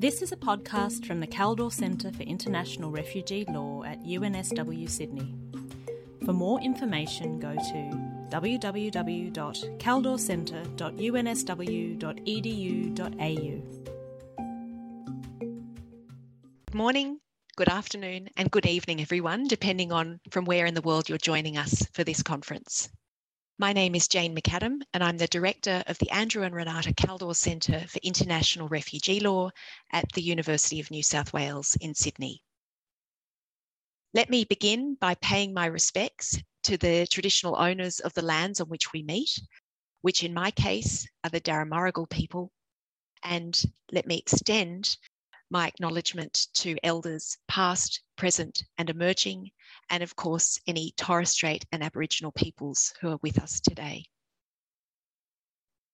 This is a podcast from the Kaldor Centre for International Refugee Law at UNSW Sydney. For more information, go to www.kaldorcentre.unsw.edu.au. Good morning, good afternoon, and good evening, everyone, depending on from where in the world you're joining us for this conference. My name is Jane McAdam, and I'm the Director of the Andrew and Renata Kaldor Centre for International Refugee Law at the University of New South Wales in Sydney. Let me begin by paying my respects to the traditional owners of the lands on which we meet, which in my case are the Darramurrugal people, and let me extend my acknowledgement to elders past, present, and emerging, and of course, any Torres Strait and Aboriginal peoples who are with us today.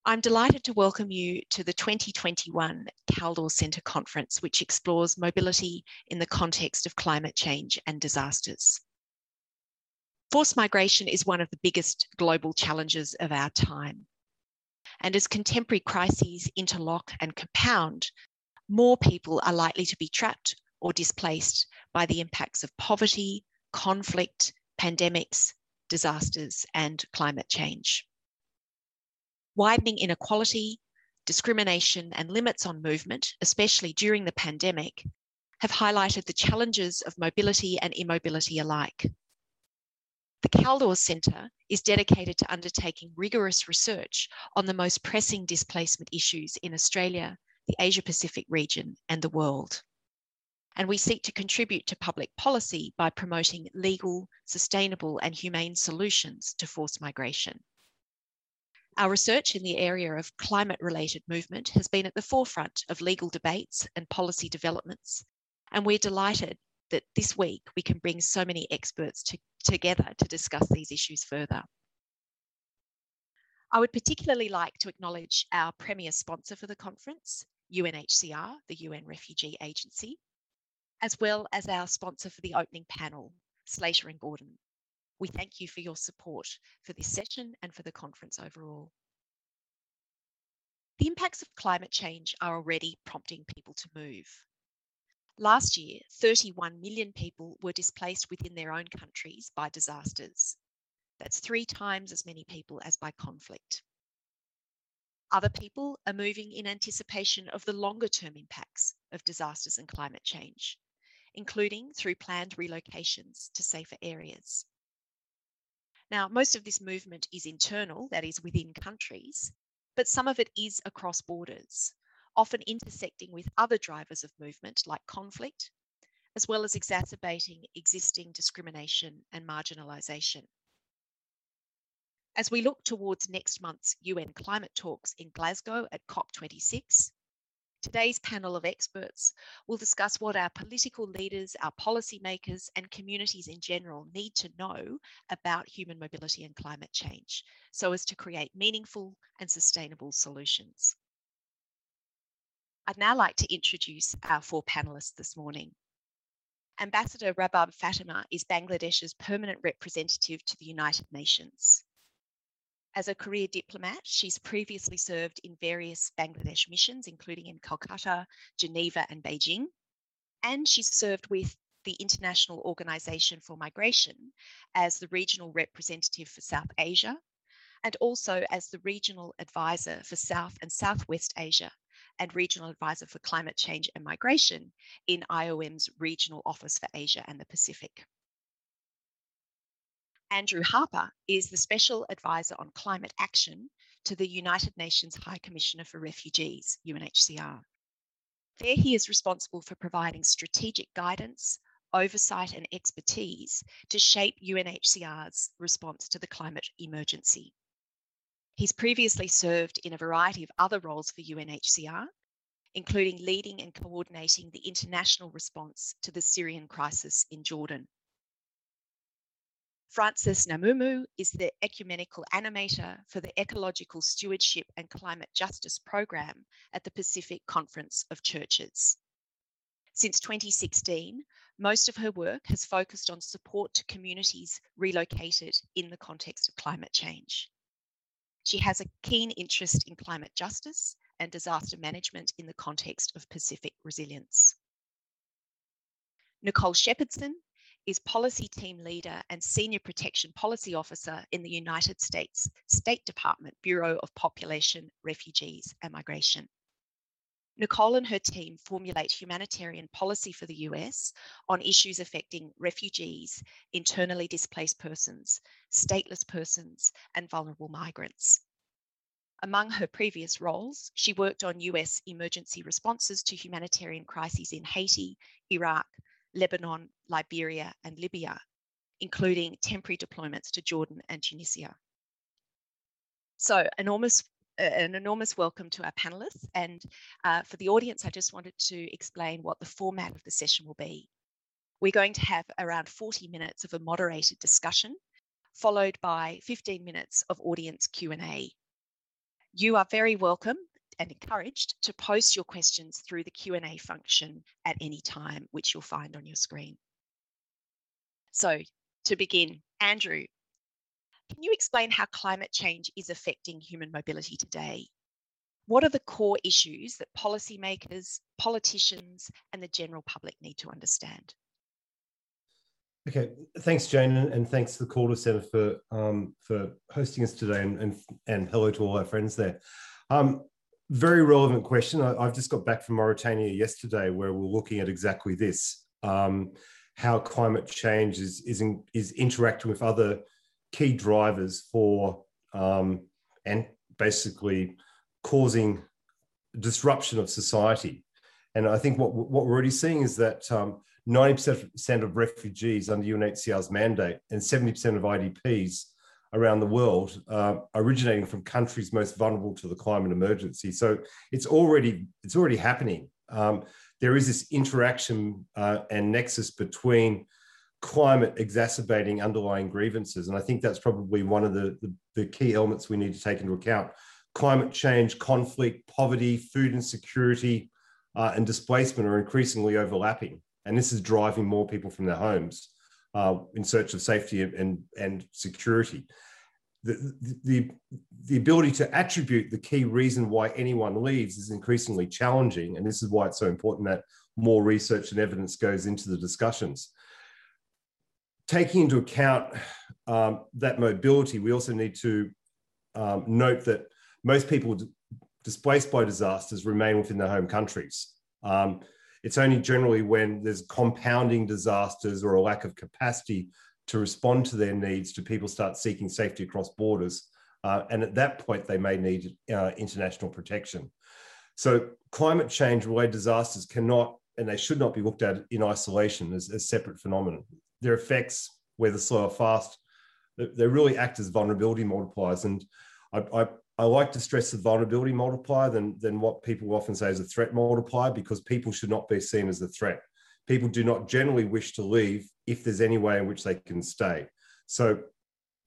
I'm delighted to welcome you to the 2021 Kaldor Centre Conference, which explores mobility in the context of climate change and disasters. Forced migration is one of the biggest global challenges of our time. And as contemporary crises interlock and compound, more people are likely to be trapped or displaced by the impacts of poverty, conflict, pandemics, disasters, and climate change. Widening inequality, discrimination, and limits on movement, especially during the pandemic, have highlighted the challenges of mobility and immobility alike. The Kaldor Centre is dedicated to undertaking rigorous research on the most pressing displacement issues in Australia, the Asia Pacific region, and the world. And we seek to contribute to public policy by promoting legal, sustainable, and humane solutions to forced migration. Our research in the area of climate related movement has been at the forefront of legal debates and policy developments. And we're delighted that this week we can bring so many experts to, together to discuss these issues further. I would particularly like to acknowledge our premier sponsor for the conference, UNHCR, the UN Refugee Agency, as well as our sponsor for the opening panel, Slater and Gordon. We thank you for your support for this session and for the conference overall. The impacts of climate change are already prompting people to move. Last year, 31 million people were displaced within their own countries by disasters. That's three times as many people as by conflict. Other people are moving in anticipation of the longer term impacts of disasters and climate change, including through planned relocations to safer areas. Now, most of this movement is internal, that is within countries, but some of it is across borders, often intersecting with other drivers of movement like conflict, as well as exacerbating existing discrimination and marginalisation. As we look towards next month's UN climate talks in Glasgow at COP26, today's panel of experts will discuss what our political leaders, our policymakers, and communities in general need to know about human mobility and climate change so as to create meaningful and sustainable solutions. I'd now like to introduce our four panelists this morning. Ambassador Rabab Fatima is Bangladesh's permanent representative to the United Nations. As a career diplomat, she's previously served in various Bangladesh missions, including in Calcutta, Geneva, and Beijing. And she's served with the International Organization for Migration as the regional representative for South Asia, and also as the regional advisor for South and Southwest Asia and regional advisor for climate change and migration in IOM's regional office for Asia and the Pacific. Andrew Harper is the Special Advisor on Climate Action to the United Nations High Commissioner for Refugees, UNHCR. There, he is responsible for providing strategic guidance, oversight, and expertise to shape UNHCR's response to the climate emergency. He's previously served in a variety of other roles for UNHCR, including leading and coordinating the international response to the Syrian crisis in Jordan. Frances Namoumou is the ecumenical animator for the Ecological Stewardship and Climate Justice program at the Pacific Conference of Churches. Since 2016, most of her work has focused on support to communities relocated in the context of climate change. She has a keen interest in climate justice and disaster management in the context of Pacific resilience. Nicole Shepherdson is Policy Team Leader and Senior Protection Policy Officer in the United States State Department Bureau of Population, Refugees and Migration. Nicole and her team formulate humanitarian policy for the US on issues affecting refugees, internally displaced persons, stateless persons, and vulnerable migrants. Among her previous roles, she worked on US emergency responses to humanitarian crises in Haiti, Iraq, Lebanon, Liberia, and Libya, including temporary deployments to Jordan and Tunisia. So, enormous an enormous welcome to our panelists. And uh, for the audience, I just wanted to explain what the format of the session will be. We're going to have around 40 minutes of a moderated discussion, followed by 15 minutes of audience Q&A. You are very welcome and encouraged to post your questions through the Q&A function at any time, which you'll find on your screen. So to begin, Andrew, can you explain how climate change is affecting human mobility today? What are the core issues that policymakers, politicians, and the general public need to understand? Okay, thanks, Jane, and thanks to the Kaldor Centre for um, for hosting us today, and, and, and hello to all our friends there. Um, very relevant question. I, have just got back from Mauritania yesterday, where we're looking at exactly this: um, how climate change is is, in, is interacting with other key drivers for um, and basically causing disruption of society. And I think what, what we're already seeing is that um, 90% of refugees under UNHCR's mandate and 70% of IDPs around the world uh, originating from countries most vulnerable to the climate emergency. So it's already it's already happening. Um, there is this interaction uh, and nexus between climate exacerbating underlying grievances. And I think that's probably one of the, the, the, key elements we need to take into account. Climate change, conflict, poverty, food insecurity, uh, and displacement are increasingly overlapping. And this is driving more people from their homes uh, in search of safety and, and security. The, the, the ability to attribute the key reason why anyone leaves is increasingly challenging. And this is why it's so important that more research and evidence goes into the discussions taking into account um, that mobility, we also need to um, note that most people displaced by disasters remain within their home countries. Um, it's only generally when there's compounding disasters or a lack of capacity to respond to their needs do people start seeking safety across borders. Uh, and at that point, they may need uh, international protection. So climate change related disasters cannot and they should not be looked at in isolation as, as separate phenomena their effects, whether slow or fast, they really act as vulnerability multipliers. And I, I, I, like to stress the vulnerability multiplier than, than what people often say is a threat multiplier because people should not be seen as a threat. People do not generally wish to leave if there's any way in which they can stay. So,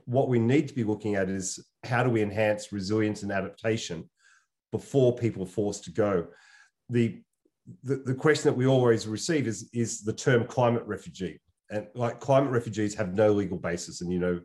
what we need to be looking at is how do we enhance resilience and adaptation before people are forced to go? The, the, the question that we always receive is, is the term climate refugee and like climate refugees have no legal basis and you know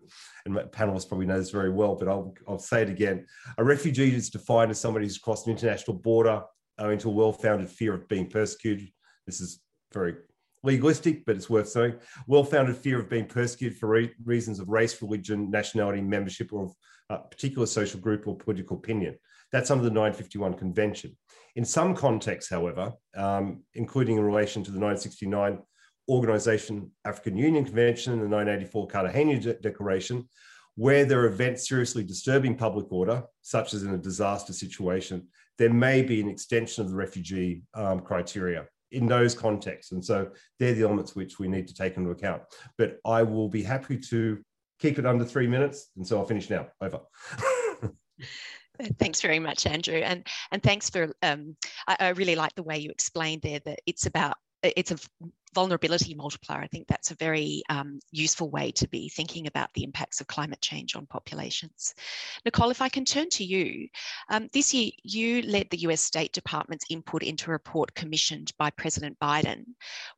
and panelists probably know this very well but I'll, I'll say it again. A refugee is defined as somebody who's crossed an international border owing to a well-founded fear of being persecuted. This is very legalistic but it's worth saying. Well-founded fear of being persecuted for re- reasons of race religion nationality membership or of a particular social group or political opinion. That's under the 951 convention. In some contexts however um, including in relation to the 969 Organization African Union Convention and the 1984 Cartagena De- Declaration, where there are events seriously disturbing public order, such as in a disaster situation, there may be an extension of the refugee um, criteria in those contexts. And so they're the elements which we need to take into account. But I will be happy to keep it under three minutes. And so I'll finish now. Over. Thanks very much, Andrew, and and thanks for. Um, I, I really like the way you explained there that it's about it's a vulnerability multiplier. I think that's a very um, useful way to be thinking about the impacts of climate change on populations. Nicole, if I can turn to you, um, this year you led the US State Department's input into a report commissioned by President Biden,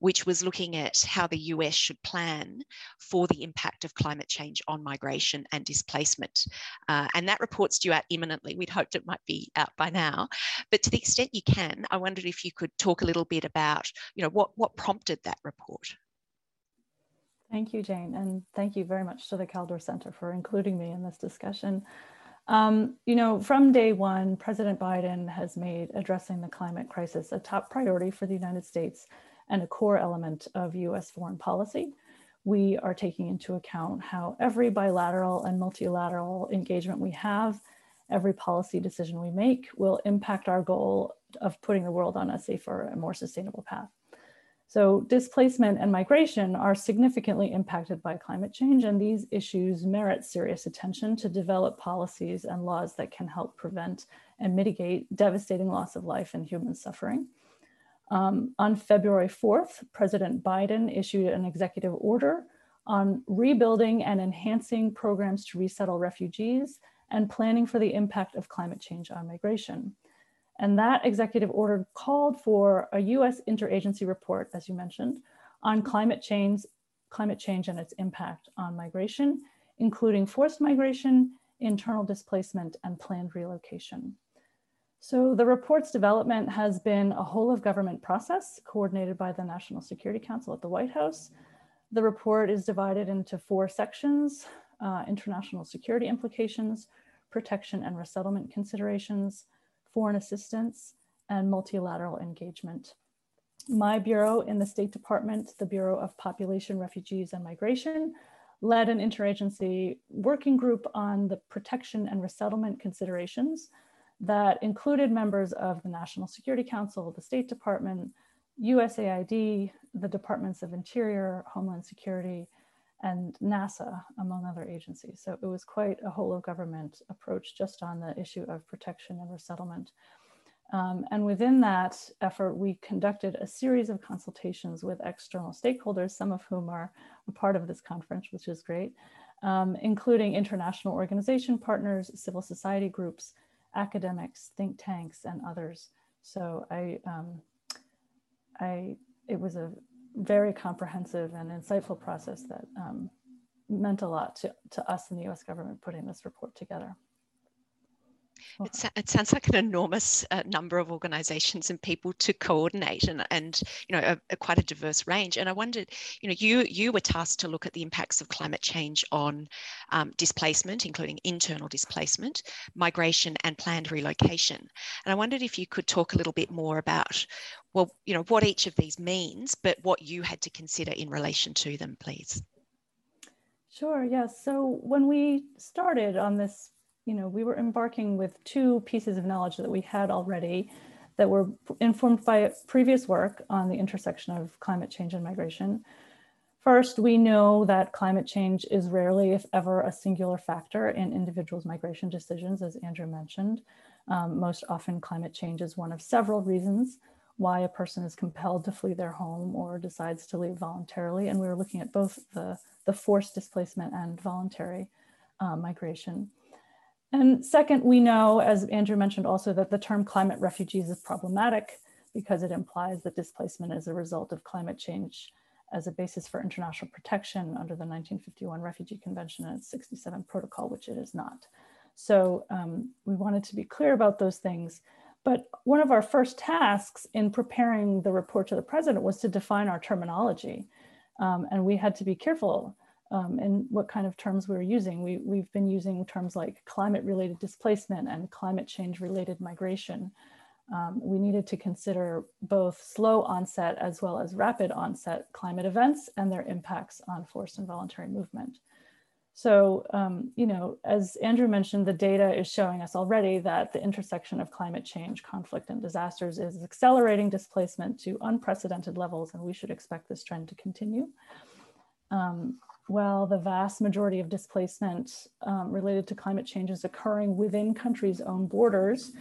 which was looking at how the US should plan for the impact of climate change on migration and displacement. Uh, and that report's due out imminently. We'd hoped it might be out by now. But to the extent you can, I wondered if you could talk a little bit about, you know, what, what prompted that report. Thank you, Jane, and thank you very much to the Kaldor Center for including me in this discussion. Um, you know, from day one, President Biden has made addressing the climate crisis a top priority for the United States and a core element of US foreign policy. We are taking into account how every bilateral and multilateral engagement we have, every policy decision we make will impact our goal of putting the world on a safer and more sustainable path. So displacement and migration are significantly impacted by climate change, and these issues merit serious attention to develop policies and laws that can help prevent and mitigate devastating loss of life and human suffering. Um, on February 4th, President Biden issued an executive order on rebuilding and enhancing programs to resettle refugees and planning for the impact of climate change on migration. And that executive order called for a US interagency report, as you mentioned, on climate change, climate change and its impact on migration, including forced migration, internal displacement, and planned relocation. So the report's development has been a whole of government process coordinated by the National Security Council at the White House. The report is divided into four sections, uh, international security implications, protection and resettlement considerations, foreign assistance, and multilateral engagement. My bureau in the State Department, the Bureau of Population, Refugees, and Migration, led an interagency working group on the protection and resettlement considerations that included members of the National Security Council, the State Department, USAID, the Departments of Interior, Homeland Security, and NASA, among other agencies. So it was quite a whole of government approach just on the issue of protection and resettlement. Um, and within that effort, we conducted a series of consultations with external stakeholders, some of whom are a part of this conference, which is great, um, including international organization partners, civil society groups, academics, think tanks, and others. So I, um, I, it was a very comprehensive and insightful process that um, meant a lot to, to us in the US government putting this report together. It, it, sounds like an enormous uh, number of organisations and people to coordinate, and and you know a, a quite a diverse range. And I wondered, you know, you you were tasked to look at the impacts of climate change on um, displacement, including internal displacement, migration, and planned relocation. And I wondered if you could talk a little bit more about, well, you know, what each of these means, but what you had to consider in relation to them, please. Sure. Yes. So when we started on this you know, we were embarking with two pieces of knowledge that we had already that were informed by previous work on the intersection of climate change and migration. First, we know that climate change is rarely, if ever, a singular factor in individuals' migration decisions, as Andrew mentioned. Um, most often, climate change is one of several reasons why a person is compelled to flee their home or decides to leave voluntarily. And we were looking at both the, the forced displacement and voluntary uh, migration. And second, we know, as Andrew mentioned also, that the term climate refugees is problematic because it implies that displacement is a result of climate change as a basis for international protection under the 1951 Refugee Convention and its 67 protocol, which it is not. So um, we wanted to be clear about those things. But one of our first tasks in preparing the report to the president was to define our terminology. Um, and we had to be careful um, and what kind of terms we are using. We, we've been using terms like climate related displacement and climate change related migration. Um, we needed to consider both slow onset as well as rapid onset climate events and their impacts on forced and voluntary movement. So, um, you know, as Andrew mentioned, the data is showing us already that the intersection of climate change, conflict, and disasters is accelerating displacement to unprecedented levels, and we should expect this trend to continue. Um, while the vast majority of displacement um, related to climate change is occurring within countries' own borders,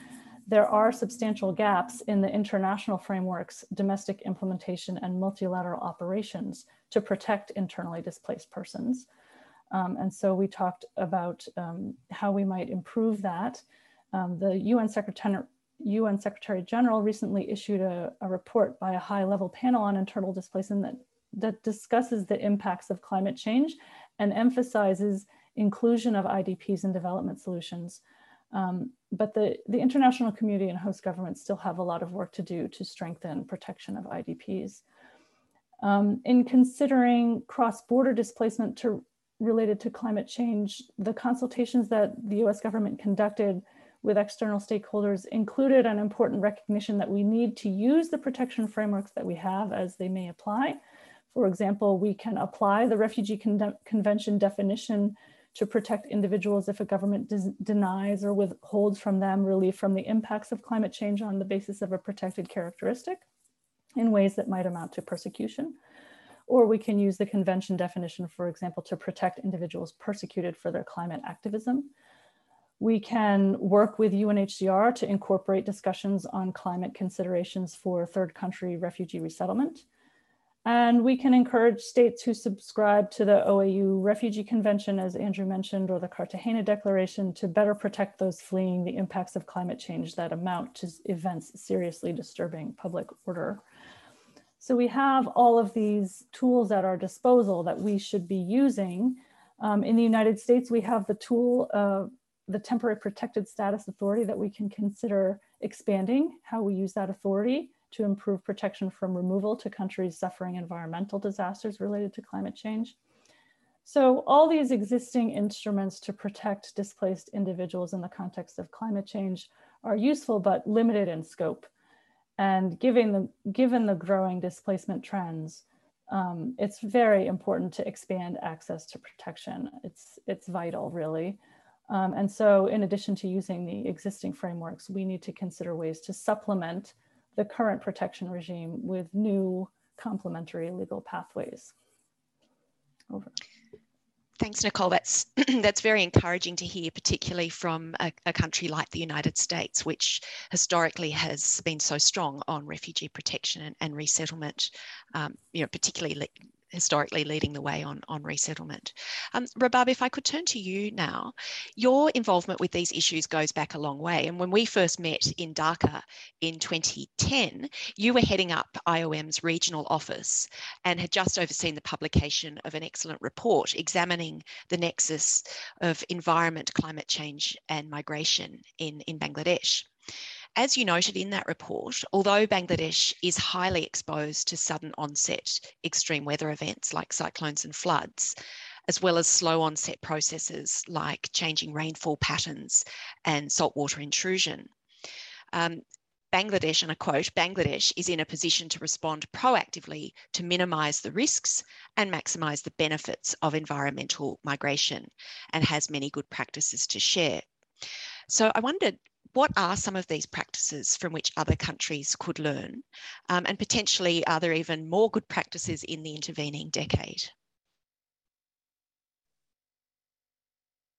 there are substantial gaps in the international frameworks, domestic implementation, and multilateral operations to protect internally displaced persons. Um, and so we talked about um, how we might improve that. Um, the UN Secretary, UN Secretary General recently issued a, a report by a high level panel on internal displacement that, that discusses the impacts of climate change and emphasizes inclusion of IDPs in development solutions. Um, but the, the international community and host governments still have a lot of work to do to strengthen protection of IDPs. Um, in considering cross-border displacement to, related to climate change, the consultations that the US government conducted with external stakeholders included an important recognition that we need to use the protection frameworks that we have as they may apply. For example, we can apply the Refugee Con Convention definition to protect individuals if a government denies or withholds from them relief from the impacts of climate change on the basis of a protected characteristic in ways that might amount to persecution. Or we can use the convention definition, for example, to protect individuals persecuted for their climate activism. We can work with UNHCR to incorporate discussions on climate considerations for third country refugee resettlement. And we can encourage states who subscribe to the OAU Refugee Convention, as Andrew mentioned, or the Cartagena Declaration to better protect those fleeing the impacts of climate change that amount to events seriously disturbing public order. So we have all of these tools at our disposal that we should be using. Um, in the United States, we have the tool of the Temporary Protected Status Authority that we can consider expanding how we use that authority to improve protection from removal to countries suffering environmental disasters related to climate change. So all these existing instruments to protect displaced individuals in the context of climate change are useful but limited in scope. And given the, given the growing displacement trends, um, it's very important to expand access to protection. It's, it's vital, really. Um, and so in addition to using the existing frameworks, we need to consider ways to supplement the current protection regime with new complementary legal pathways. Over. Thanks, Nicole. That's that's very encouraging to hear, particularly from a, a, country like the United States, which historically has been so strong on refugee protection and, and resettlement. Um, you know, particularly historically leading the way on, on resettlement. Um, Rabab, if I could turn to you now, your involvement with these issues goes back a long way. And when we first met in Dhaka in 2010, you were heading up IOM's regional office and had just overseen the publication of an excellent report examining the nexus of environment, climate change, and migration in, in Bangladesh. As you noted in that report, although Bangladesh is highly exposed to sudden onset extreme weather events like cyclones and floods, as well as slow onset processes like changing rainfall patterns and saltwater intrusion. Um, Bangladesh, and I quote, Bangladesh is in a position to respond proactively to minimise the risks and maximise the benefits of environmental migration and has many good practices to share. So I wondered, what are some of these practices from which other countries could learn? Um, and potentially, are there even more good practices in the intervening decade?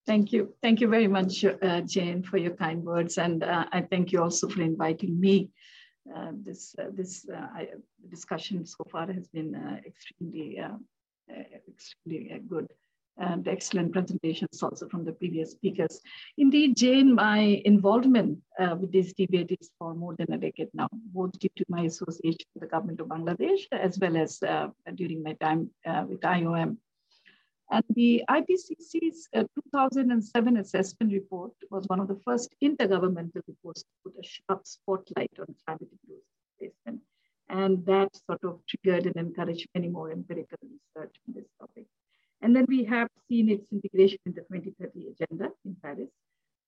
Thank you. Thank you very much, uh, Jane, for your kind words. And uh, I thank you also for inviting me. Uh, this uh, this uh, I, discussion so far has been uh, extremely, extremely good and excellent presentations also from the previous speakers. Indeed, Jane, my involvement uh, with this debate is for more than a decade now, both due to my association with the government of Bangladesh, as well as uh, during my time uh, with IOM. And the IPCC's uh, 2007 assessment report was one of the first intergovernmental reports to put a sharp spotlight on climate. And that sort of triggered and encouraged many more empirical research on this topic. And then we have seen its integration in the 2030 agenda in Paris,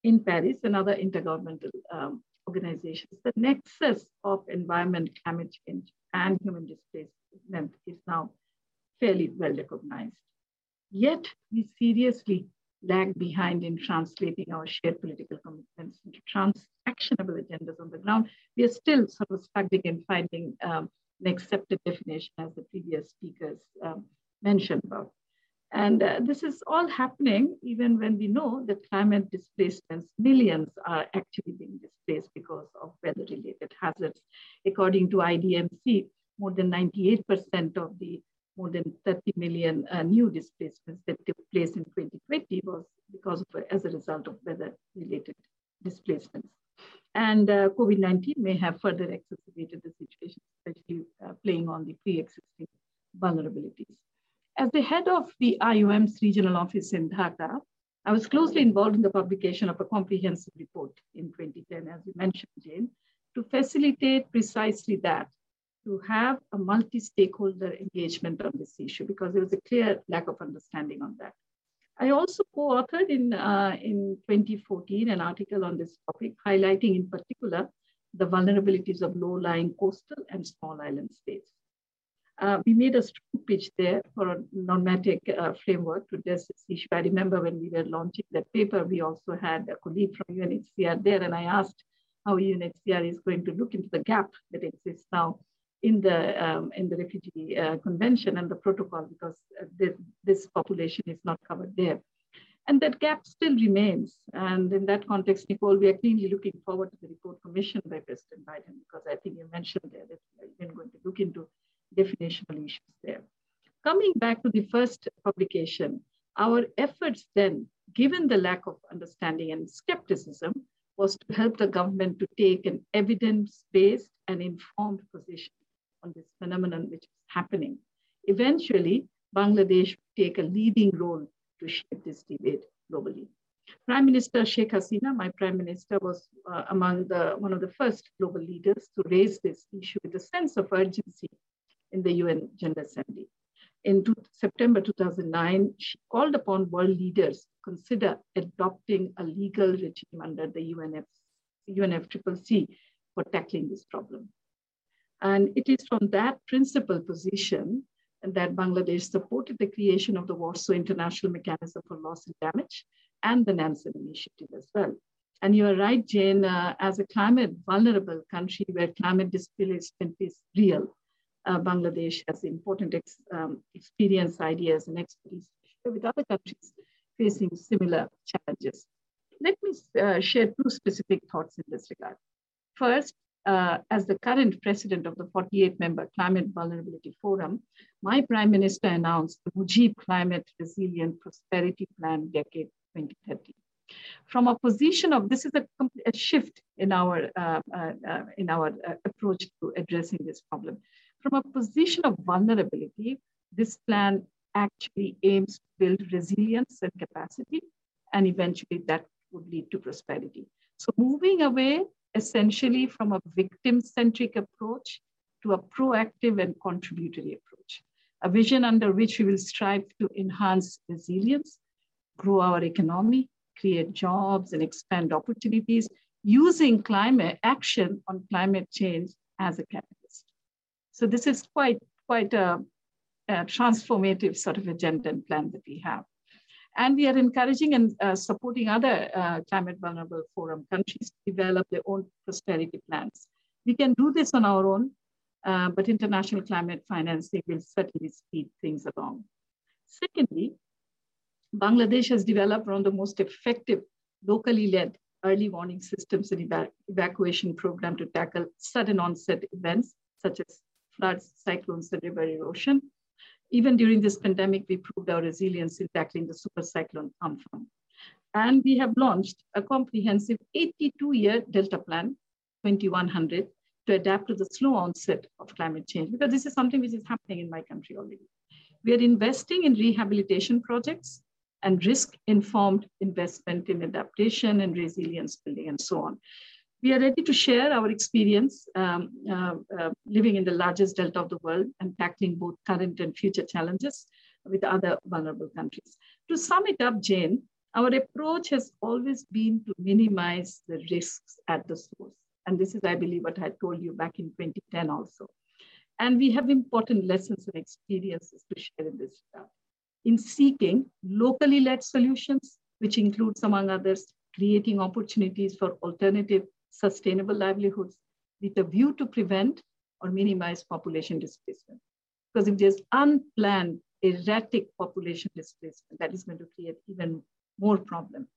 in Paris and other intergovernmental um, organizations. The nexus of environment, climate change, and human displacement is now fairly well recognized. Yet we seriously lag behind in translating our shared political commitments into trans-actionable agendas on the ground. We are still sort of struggling in finding um, an accepted definition as the previous speakers um, mentioned about. And uh, this is all happening even when we know that climate displacements, millions are actually being displaced because of weather related hazards. According to IDMC, more than 98% of the more than 30 million uh, new displacements that took place in 2020 was because of as a result of weather related displacements. And uh, COVID-19 may have further exacerbated the situation, especially uh, playing on the pre-existing vulnerabilities. As the head of the IOM's regional office in Dhaka, I was closely involved in the publication of a comprehensive report in 2010, as you mentioned, Jane, to facilitate precisely that, to have a multi-stakeholder engagement on this issue, because there was a clear lack of understanding on that. I also co-authored in, uh, in 2014 an article on this topic, highlighting in particular the vulnerabilities of low-lying coastal and small island states. Uh, we made a strong pitch there for a normatic uh, framework to address this issue. I remember when we were launching that paper, we also had a colleague from UNHCR there, and I asked how UNHCR is going to look into the gap that exists now in the um, in the refugee uh, convention and the protocol because uh, the, this population is not covered there. And that gap still remains. And in that context, Nicole, we are keenly looking forward to the report commissioned by President Biden because I think you mentioned there that we are even going to look into definitional issues there. Coming back to the first publication, our efforts then, given the lack of understanding and skepticism, was to help the government to take an evidence-based and informed position on this phenomenon which is happening. Eventually, Bangladesh will take a leading role to shape this debate globally. Prime Minister Sheikh Hasina, my prime minister, was uh, among the one of the first global leaders to raise this issue with a sense of urgency in the UN General Assembly. In September 2009, she called upon world leaders to consider adopting a legal regime under the UNF, UNFCCC for tackling this problem. And it is from that principal position that Bangladesh supported the creation of the Warsaw International Mechanism for Loss and Damage and the Nansen Initiative as well. And you are right, Jane, uh, as a climate vulnerable country where climate displacement is real, uh, Bangladesh has important ex, um, experience, ideas, and expertise with other countries facing similar challenges. Let me uh, share two specific thoughts in this regard. First, uh, as the current president of the 48 member Climate Vulnerability Forum, my prime minister announced the Mujib Climate Resilient Prosperity Plan Decade 2030. From a position of this is a, a shift in our, uh, uh, uh in our uh, approach to addressing this problem. From a position of vulnerability, this plan actually aims to build resilience and capacity, and eventually that would lead to prosperity. So moving away essentially from a victim-centric approach to a proactive and contributory approach, a vision under which we will strive to enhance resilience, grow our economy, create jobs and expand opportunities using climate action on climate change as a catalyst. So this is quite, quite a, a transformative sort of agenda and plan that we have. And we are encouraging and uh, supporting other uh, climate vulnerable forum countries to develop their own prosperity plans. We can do this on our own, uh, but international climate financing will certainly speed things along. Secondly, Bangladesh has developed one of the most effective locally led early warning systems and eva evacuation program to tackle sudden onset events such as floods, cyclones, and river erosion. Even during this pandemic, we proved our resilience in tackling the super cyclone Amphan. And we have launched a comprehensive 82-year Delta Plan 2100 to adapt to the slow onset of climate change, because this is something which is happening in my country already. We are investing in rehabilitation projects and risk-informed investment in adaptation and resilience building and so on we are ready to share our experience um, uh, uh, living in the largest delta of the world and tackling both current and future challenges with other vulnerable countries. To sum it up, Jane, our approach has always been to minimize the risks at the source. And this is, I believe, what I told you back in 2010 also. And we have important lessons and experiences to share in this regard. In seeking locally led solutions, which includes, among others, creating opportunities for alternative sustainable livelihoods with a view to prevent or minimize population displacement. Because if there's unplanned erratic population displacement that is going to create even more problem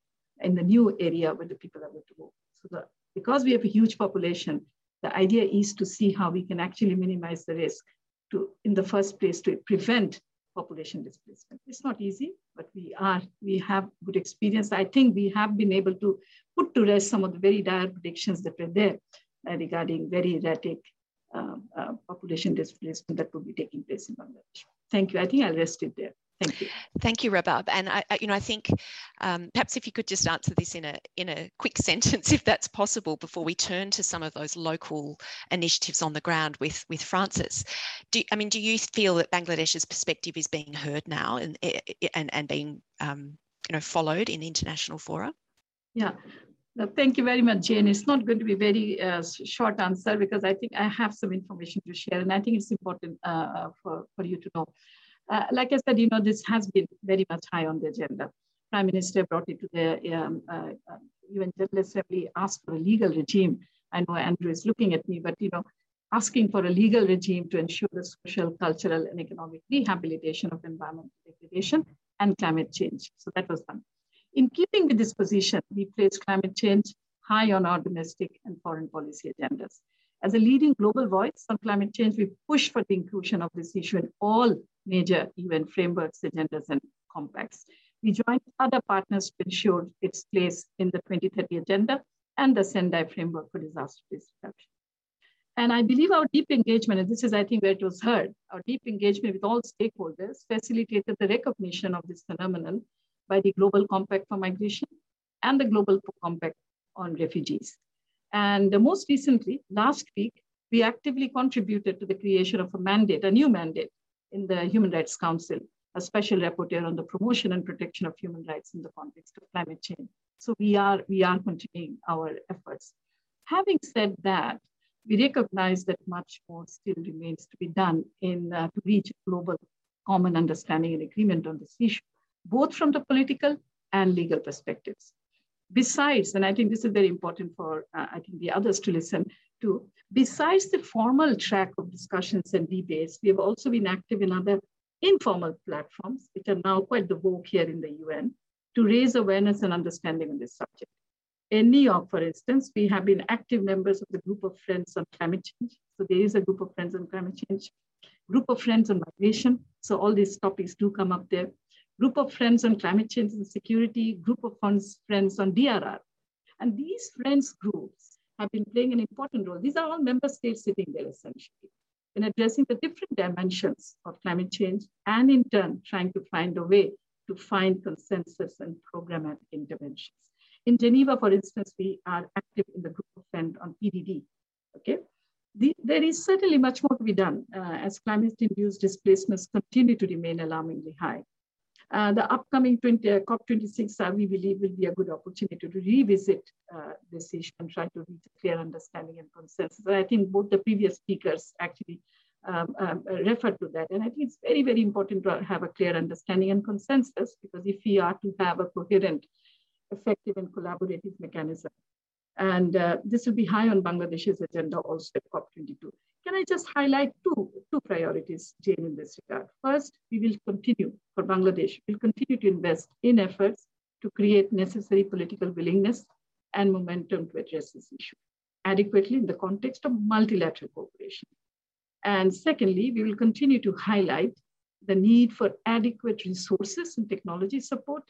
in the new area where the people are going to go. So the, because we have a huge population, the idea is to see how we can actually minimize the risk to, in the first place, to prevent population displacement. It's not easy, but we are, we have good experience. I think we have been able to put to rest some of the very dire predictions that were there uh, regarding very erratic uh, uh, population displacement that will be taking place in Bangladesh. Thank you. I think I'll rest it there. Thank you. Thank you, Rabab. And I, I you know, I think um, perhaps if you could just answer this in a in a quick sentence, if that's possible, before we turn to some of those local initiatives on the ground with with Frances. Do I mean, do you feel that Bangladesh's perspective is being heard now and and and being um, you know followed in international fora? Yeah. No, thank you very much, Jane. It's not going to be very uh, short answer because I think I have some information to share, and I think it's important uh, for, for you to know. Uh, like I said, you know, this has been very much high on the agenda. Prime Minister brought it to the um, uh, UN General Assembly, asked for a legal regime. I know Andrew is looking at me, but you know, asking for a legal regime to ensure the social, cultural, and economic rehabilitation of environmental degradation and climate change. So that was done. In keeping with this position, we placed climate change high on our domestic and foreign policy agendas. As a leading global voice on climate change, we push for the inclusion of this issue in all major UN frameworks, agendas, and compacts. We joined other partners to ensure its place in the 2030 agenda and the Sendai framework for disaster risk reduction. And I believe our deep engagement, and this is, I think, where it was heard, our deep engagement with all stakeholders facilitated the recognition of this phenomenon by the Global Compact for Migration and the Global Compact on Refugees. And most recently, last week, we actively contributed to the creation of a mandate, a new mandate in the Human Rights Council, a special rapporteur on the promotion and protection of human rights in the context of climate change. So we are, we are continuing our efforts. Having said that, we recognize that much more still remains to be done in uh, to reach global common understanding and agreement on this issue, both from the political and legal perspectives. Besides, and I think this is very important for uh, I think the others to listen to, besides the formal track of discussions and debates, we have also been active in other informal platforms, which are now quite the vogue here in the UN, to raise awareness and understanding on this subject. In New York, for instance, we have been active members of the Group of Friends on Climate Change. So there is a Group of Friends on Climate Change, Group of Friends on Migration. So all these topics do come up there. Group of Friends on Climate Change and Security, Group of Friends on DRR. And these friends groups have been playing an important role. These are all member states sitting there essentially in addressing the different dimensions of climate change and in turn trying to find a way to find consensus and programmatic interventions. In Geneva, for instance, we are active in the group of friends on PDD, okay? The, there is certainly much more to be done uh, as climate-induced displacements continue to remain alarmingly high. Uh, the upcoming 20, uh, COP26, uh, we believe, will be a good opportunity to revisit uh, this issue and try to reach a clear understanding and consensus. And I think both the previous speakers actually um, um, referred to that. And I think it's very, very important to have a clear understanding and consensus because if we are to have a coherent, effective, and collaborative mechanism, and uh, this will be high on Bangladesh's agenda also at COP22. Can I just highlight two, two priorities, Jane, in this regard? First, we will continue for Bangladesh, we'll continue to invest in efforts to create necessary political willingness and momentum to address this issue adequately in the context of multilateral cooperation. And secondly, we will continue to highlight the need for adequate resources and technology support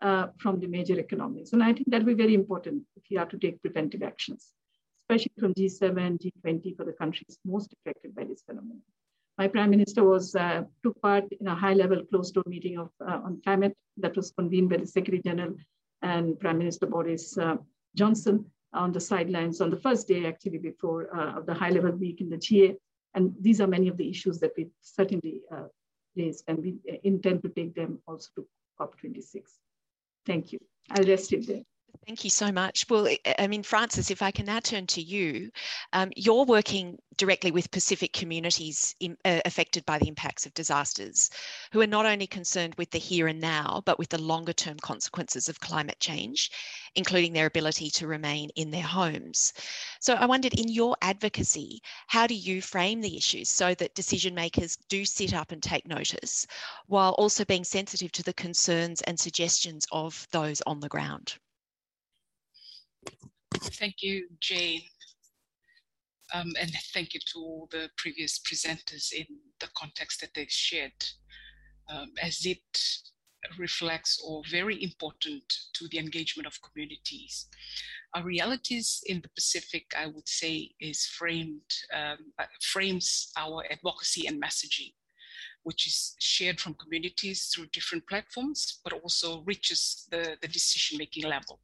uh, from the major economies. And I think that will be very important if you have to take preventive actions especially from G7, G20 for the countries most affected by this phenomenon. My prime minister was uh, took part in a high-level closed-door meeting of uh, on climate that was convened by the Secretary General and Prime Minister Boris uh, Johnson on the sidelines on the first day, actually before uh, of the high-level week in the GA. And these are many of the issues that we certainly uh, raised, and we intend to take them also to COP26. Thank you. I'll rest it there. Thank you so much. Well, I mean, Frances, if I can now turn to you, um, you're working directly with Pacific communities in, uh, affected by the impacts of disasters, who are not only concerned with the here and now, but with the longer term consequences of climate change, including their ability to remain in their homes. So I wondered, in your advocacy, how do you frame the issues so that decision makers do sit up and take notice, while also being sensitive to the concerns and suggestions of those on the ground? Thank you, Jane. Um, and thank you to all the previous presenters in the context that they've shared, um, as it reflects or very important to the engagement of communities. Our realities in the Pacific, I would say, is framed, um, uh, frames our advocacy and messaging, which is shared from communities through different platforms, but also reaches the, the decision-making level.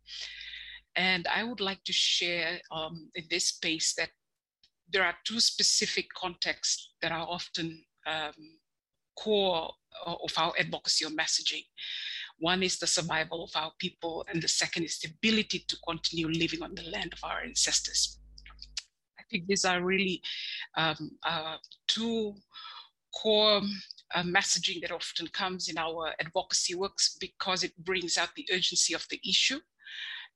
And I would like to share um, in this space that there are two specific contexts that are often um, core of our advocacy or messaging. One is the survival of our people, and the second is the ability to continue living on the land of our ancestors. I think these are really um, uh, two core uh, messaging that often comes in our advocacy works because it brings out the urgency of the issue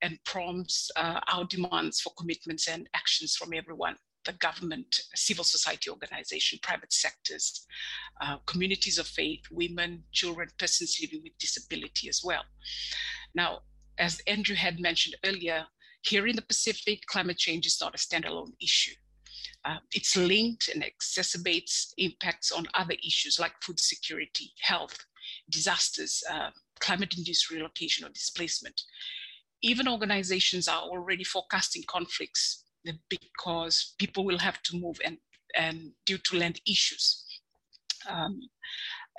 and prompts uh, our demands for commitments and actions from everyone the government, civil society organization, private sectors, uh, communities of faith, women, children, persons living with disability as well. Now, as Andrew had mentioned earlier, here in the Pacific, climate change is not a standalone issue. Uh, it's linked and exacerbates impacts on other issues like food security, health, disasters, uh, climate-induced relocation or displacement even organizations are already forecasting conflicts because people will have to move and, and due to land issues. Um,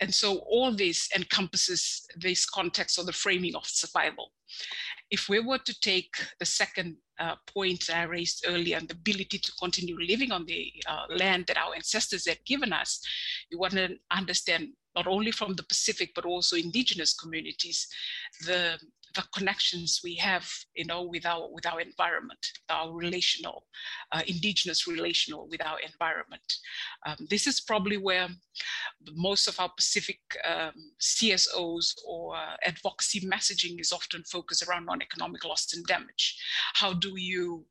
and so all this encompasses this context or the framing of survival. If we were to take the second uh, point I raised earlier, and the ability to continue living on the uh, land that our ancestors had given us, you want to understand not only from the Pacific, but also indigenous communities, the the connections we have, you know, with our with our environment, our relational, uh, indigenous relational with our environment. Um, this is probably where most of our Pacific um, CSOs or uh, advocacy messaging is often focused around non-economic loss and damage. How do you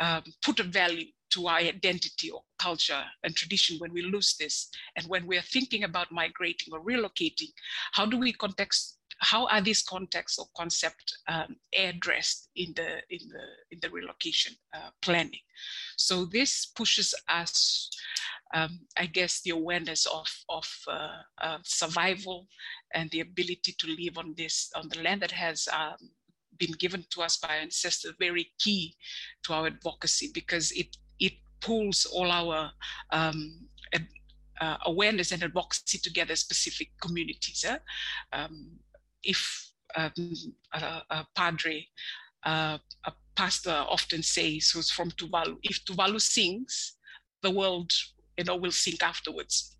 um, put a value to our identity or culture and tradition when we lose this and when we're thinking about migrating or relocating how do we context how are these contexts or concepts um, addressed in the in the in the relocation uh, planning? So this pushes us, um, I guess, the awareness of of uh, uh, survival and the ability to live on this on the land that has. Um, been given to us by ancestors very key to our advocacy because it it pulls all our um, uh, awareness and advocacy together specific communities. Eh? Um, if um, a, a, padre, uh, a pastor often says, who's from Tuvalu, if Tuvalu sings, the world you know, will sink afterwards.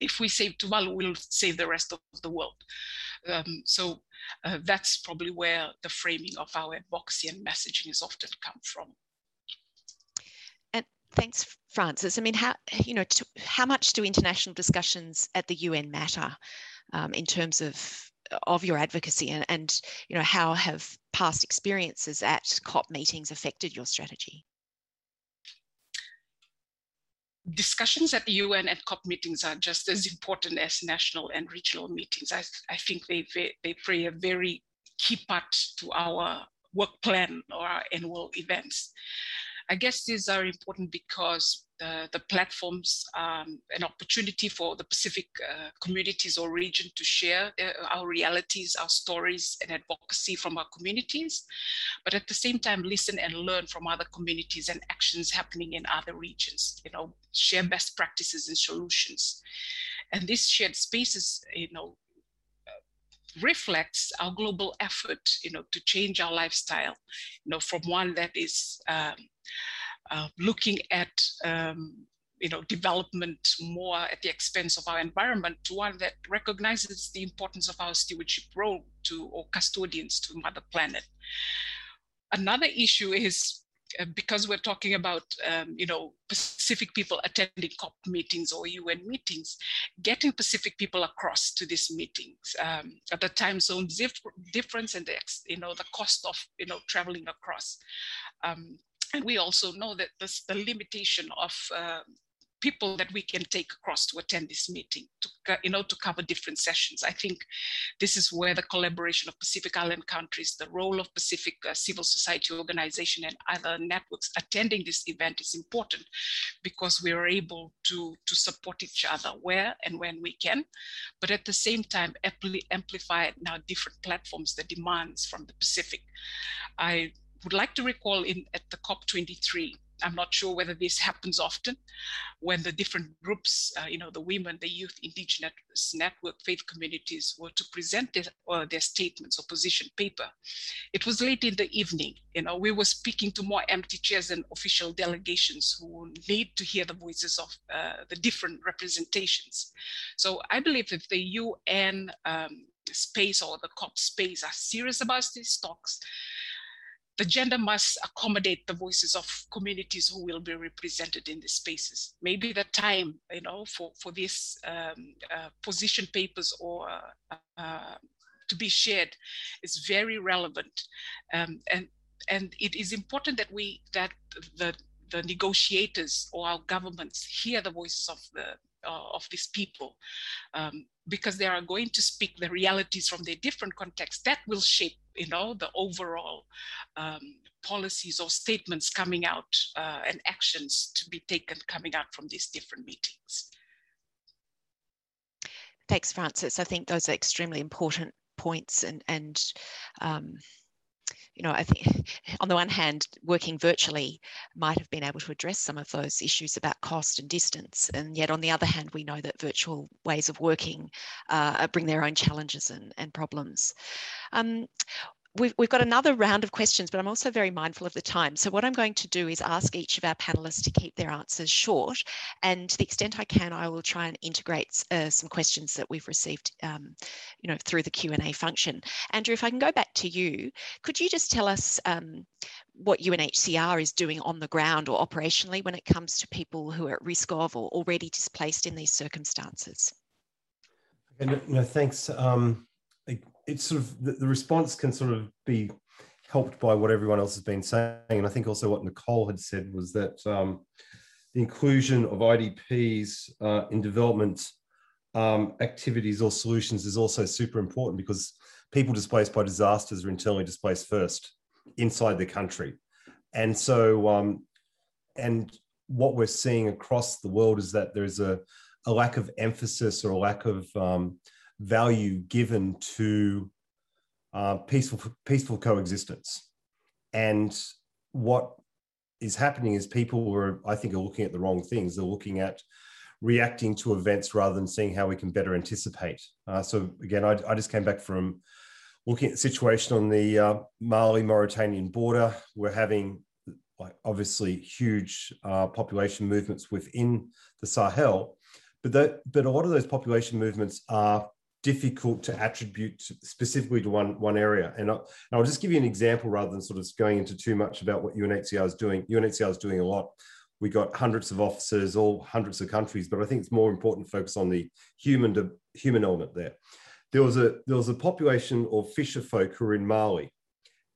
If we save Tuvalu, we'll save the rest of the world. Um, so uh, that's probably where the framing of our and messaging has often come from. And thanks, Frances. I mean, how you know, to, how much do international discussions at the UN matter um, in terms of of your advocacy and, and you know how have past experiences at COP meetings affected your strategy? discussions at the UN and COP meetings are just as important as national and regional meetings. I, I think they, they play a very key part to our work plan or our annual events. I guess these are important because the, the platforms um, an opportunity for the Pacific uh, communities or region to share our realities, our stories and advocacy from our communities, but at the same time listen and learn from other communities and actions happening in other regions, you know, share best practices and solutions. And this shared spaces, you know, reflects our global effort, you know, to change our lifestyle, you know, from one that is um, uh, looking at um, you know, development more at the expense of our environment to one that recognizes the importance of our stewardship role to or custodians to Mother Planet. another issue is because we're talking about um, you know Pacific people attending COP meetings or UN meetings, getting Pacific people across to these meetings um, at the time zone dif difference and the you know the cost of you know traveling across. Um, and we also know that this, the limitation of uh, people that we can take across to attend this meeting, to, you know, to cover different sessions. I think this is where the collaboration of Pacific Island countries, the role of Pacific uh, civil society organization and other networks attending this event is important because we are able to, to support each other where and when we can, but at the same time, amplify now different platforms, the demands from the Pacific. I would like to recall in at the COP23, I'm not sure whether this happens often when the different groups, uh, you know, the women, the youth, indigenous network, faith communities were to present their, uh, their statements or position paper. It was late in the evening, you know, we were speaking to more empty chairs and official delegations who need to hear the voices of uh, the different representations. So I believe if the UN um, space or the COP space are serious about these talks, the gender must accommodate the voices of communities who will be represented in these spaces. Maybe the time, you know, for, for these um, uh, position papers or uh, uh, to be shared is very relevant. Um, and, and it is important that we, that the, the negotiators or our governments hear the voices of the uh, of these people um, because they are going to speak the realities from their different contexts that will shape you know the overall um, policies or statements coming out uh, and actions to be taken coming out from these different meetings. Thanks frances. I think those are extremely important points and and um, you know, I think on the one hand, working virtually might have been able to address some of those issues about cost and distance. And yet on the other hand, we know that virtual ways of working uh, bring their own challenges and, and problems. Um, We've, we've got another round of questions, but I'm also very mindful of the time. So what I'm going to do is ask each of our panelists to keep their answers short. And to the extent I can, I will try and integrate uh, some questions that we've received, um, you know, through the Q&A function. Andrew, if I can go back to you, could you just tell us um, what UNHCR is doing on the ground or operationally when it comes to people who are at risk of or already displaced in these circumstances? No thanks. Um, it's sort of the, the, response can sort of be helped by what everyone else has been saying. And I think also what Nicole had said was that um, the inclusion of IDPs uh, in development um, activities or solutions is also super important because people displaced by disasters are internally displaced first inside the country. And so, um, and what we're seeing across the world is that there's a, a lack of emphasis or a lack of um, value given to uh, peaceful peaceful coexistence. And what is happening is people are, I think, are looking at the wrong things. They're looking at reacting to events rather than seeing how we can better anticipate. Uh, so again, I, I, just came back from looking at the situation on the uh, Mali-Mauritanian border. We're having like obviously huge uh, population movements within the Sahel, but that, but a lot of those population movements are difficult to attribute specifically to one, one area. And I'll, I'll, just give you an example rather than sort of going into too much about what UNHCR is doing. UNHCR is doing a lot. We got hundreds of officers, all hundreds of countries, but I think it's more important to focus on the human to human element there. There was a there was a population of fisher folk who were in Mali,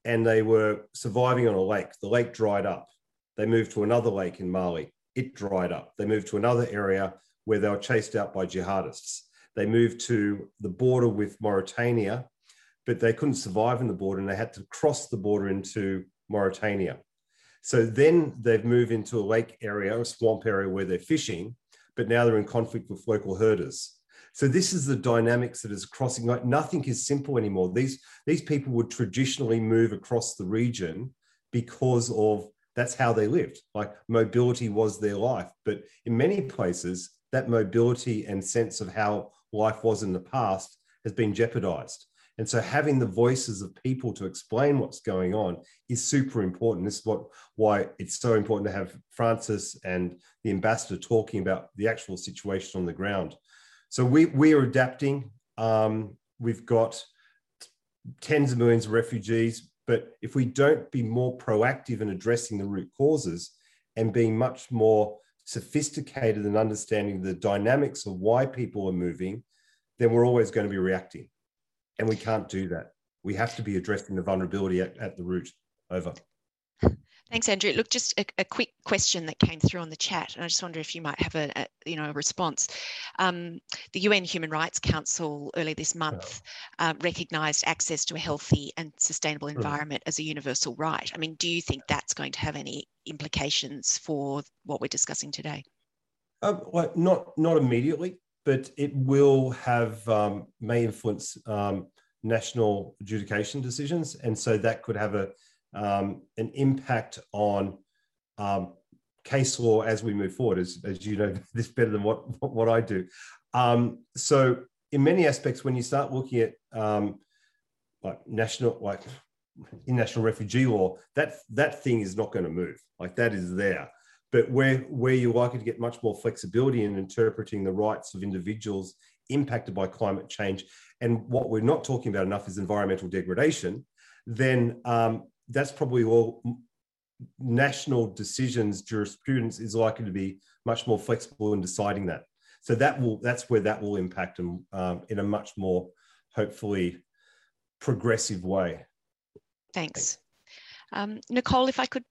and they were surviving on a lake. The lake dried up. They moved to another lake in Mali. It dried up. They moved to another area where they were chased out by jihadists they moved to the border with Mauritania, but they couldn't survive in the border and they had to cross the border into Mauritania. So then they've moved into a lake area, a swamp area where they're fishing, but now they're in conflict with local herders. So this is the dynamics that is crossing. Like nothing is simple anymore. These these people would traditionally move across the region because of that's how they lived. Like mobility was their life. But in many places, that mobility and sense of how life was in the past has been jeopardized. And so having the voices of people to explain what's going on is super important. This is what why it's so important to have Frances and the ambassador talking about the actual situation on the ground. So we we are adapting. Um, we've got tens of millions of refugees. But if we don't be more proactive in addressing the root causes and being much more sophisticated in understanding the dynamics of why people are moving, then we're always going to be reacting. And we can't do that. We have to be addressing the vulnerability at, at the root. Over. Thanks, Andrew. Look, just a, a, quick question that came through on the chat, and I just wonder if you might have a, a you know a response. Um, the UN Human Rights Council early this month uh, recognised access to a healthy and sustainable hmm. environment as a universal right. I mean, do you think that's going to have any implications for what we're discussing today? Um, well, not not immediately, but it will have um, may influence um, national adjudication decisions, and so that could have a um, an impact on um, case law as we move forward, as, as you know this better than what, what I do. Um, so in many aspects, when you start looking at um, like national, like international refugee law, that, that thing is not going to move. Like that is there. But where, where you're likely to get much more flexibility in interpreting the rights of individuals impacted by climate change, and what we're not talking about enough is environmental degradation, then um, that's probably all national decisions jurisprudence is likely to be much more flexible in deciding that. So that will that's where that will impact them um, in a much more hopefully progressive way. Thanks. Um, nicole if i could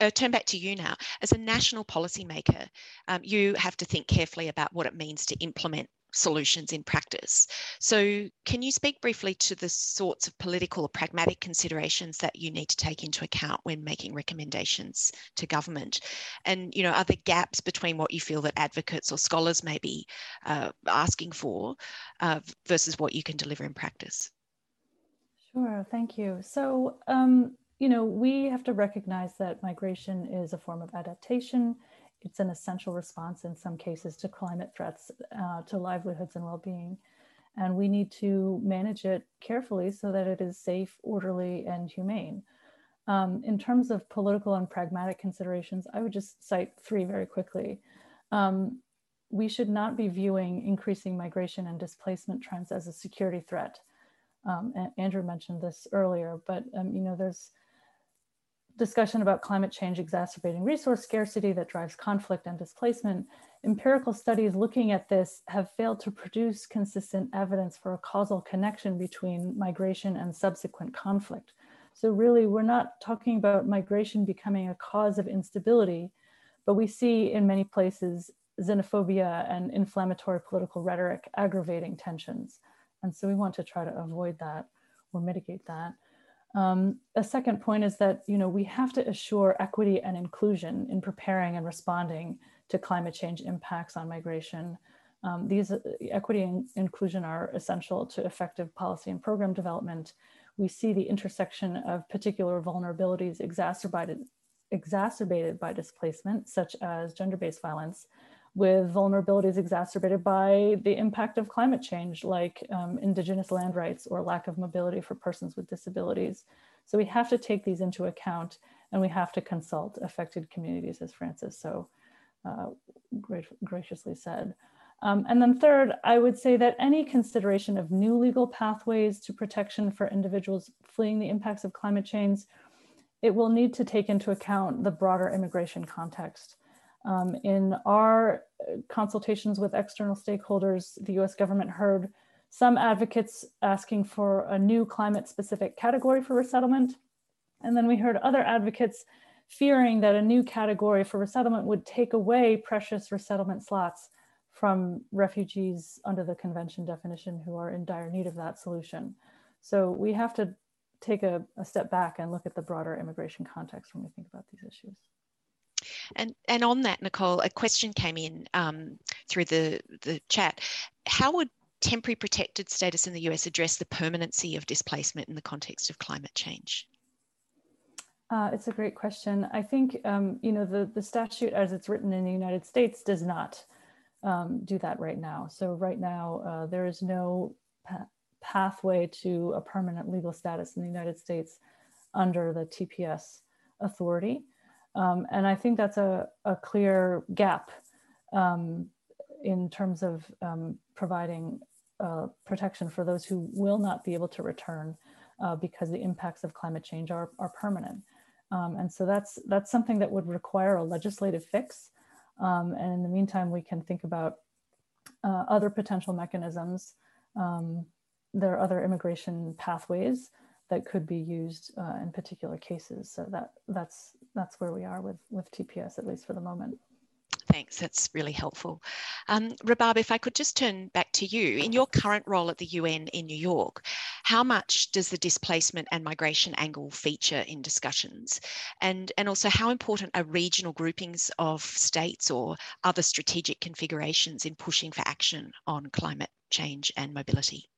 uh, turn back to you now. As a national policymaker, um, you have to think carefully about what it means to implement solutions in practice. So, can you speak briefly to the sorts of political or pragmatic considerations that you need to take into account when making recommendations to government? And, you know, are there gaps between what you feel that advocates or scholars may be uh, asking for uh, versus what you can deliver in practice? Sure, thank you. So, um, you know, we have to recognize that migration is a form of adaptation it's an essential response in some cases to climate threats uh, to livelihoods and well-being. And we need to manage it carefully so that it is safe, orderly, and humane. Um, in terms of political and pragmatic considerations, I would just cite three very quickly. Um, we should not be viewing increasing migration and displacement trends as a security threat. Um, Andrew mentioned this earlier, but um, you know, there's discussion about climate change exacerbating resource scarcity that drives conflict and displacement, empirical studies looking at this have failed to produce consistent evidence for a causal connection between migration and subsequent conflict. So really, we're not talking about migration becoming a cause of instability, but we see in many places xenophobia and inflammatory political rhetoric aggravating tensions. And so we want to try to avoid that or mitigate that. Um, a second point is that you know we have to assure equity and inclusion in preparing and responding to climate change impacts on migration. Um, these uh, equity and inclusion are essential to effective policy and program development. We see the intersection of particular vulnerabilities exacerbated, exacerbated by displacement, such as gender-based violence, with vulnerabilities exacerbated by the impact of climate change, like um, indigenous land rights or lack of mobility for persons with disabilities. So we have to take these into account and we have to consult affected communities, as Frances so uh, great, graciously said. Um, and then third, I would say that any consideration of new legal pathways to protection for individuals fleeing the impacts of climate change, it will need to take into account the broader immigration context. Um, in our uh, consultations with external stakeholders, the US government heard some advocates asking for a new climate specific category for resettlement. And then we heard other advocates fearing that a new category for resettlement would take away precious resettlement slots from refugees under the convention definition who are in dire need of that solution. So we have to take a, a step back and look at the broader immigration context when we think about these issues. And and on that, Nicole, a question came in um, through the the chat. How would temporary protected status in the US address the permanency of displacement in the context of climate change? Uh, it's a great question. I think um, you know the the statute as it's written in the United States does not um, do that right now. So right now uh, there is no pa pathway to a permanent legal status in the United States under the TPS authority. Um, and I think that's a, a clear gap um, in terms of um, providing uh, protection for those who will not be able to return uh, because the impacts of climate change are, are permanent. Um, and so that's, that's something that would require a legislative fix. Um, and in the meantime, we can think about uh, other potential mechanisms. Um, there are other immigration pathways that could be used uh, in particular cases. So that, that's, that's where we are with, with TPS, at least for the moment. Thanks, that's really helpful. Um, Rabab, if I could just turn back to you. In your current role at the UN in New York, how much does the displacement and migration angle feature in discussions? And, and also, how important are regional groupings of states or other strategic configurations in pushing for action on climate change and mobility?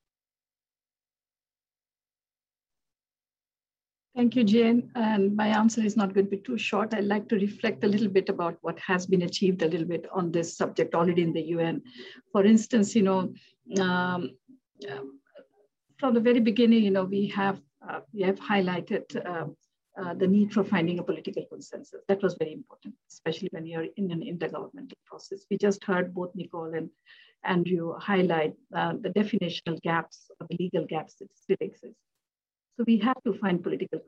Thank you, Jane. And my answer is not going to be too short. I'd like to reflect a little bit about what has been achieved a little bit on this subject already in the UN. For instance, you know, um, from the very beginning, you know, we have uh, we have highlighted uh, uh, the need for finding a political consensus. That was very important, especially when you're in an intergovernmental process. We just heard both Nicole and Andrew highlight uh, the definitional gaps or the legal gaps that still exist. So we have to find political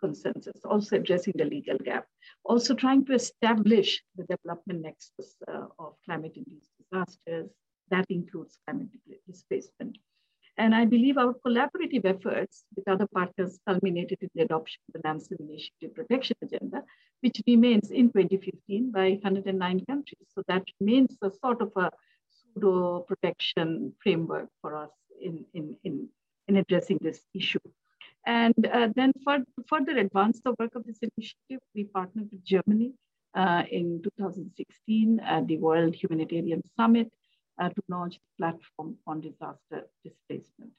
consensus, also addressing the legal gap, also trying to establish the development nexus uh, of climate-induced disasters. That includes climate displacement. And I believe our collaborative efforts with other partners culminated in the adoption of the Civil Initiative Protection Agenda, which remains in 2015 by 109 countries. So that remains a sort of a pseudo protection framework for us in, in, in, in addressing this issue. And uh, then for further advance the work of this initiative, we partnered with Germany uh, in 2016 at the World Humanitarian Summit uh, to launch the platform on disaster displacement.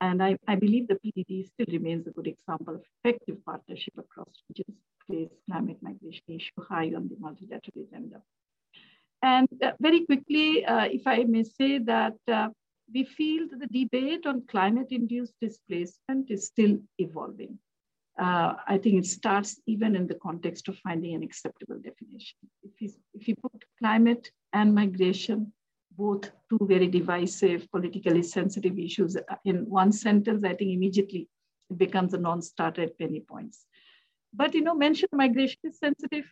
And I, I, believe the PDD still remains a good example of effective partnership across regions, place climate migration issue high on the multilateral agenda. And uh, very quickly, uh, if I may say that uh, we feel that the debate on climate-induced displacement is still evolving. Uh, I think it starts even in the context of finding an acceptable definition. If you, if you put climate and migration, both two very divisive, politically sensitive issues uh, in one sentence, I think immediately it becomes a non-starter at many points. But you know, mention migration is sensitive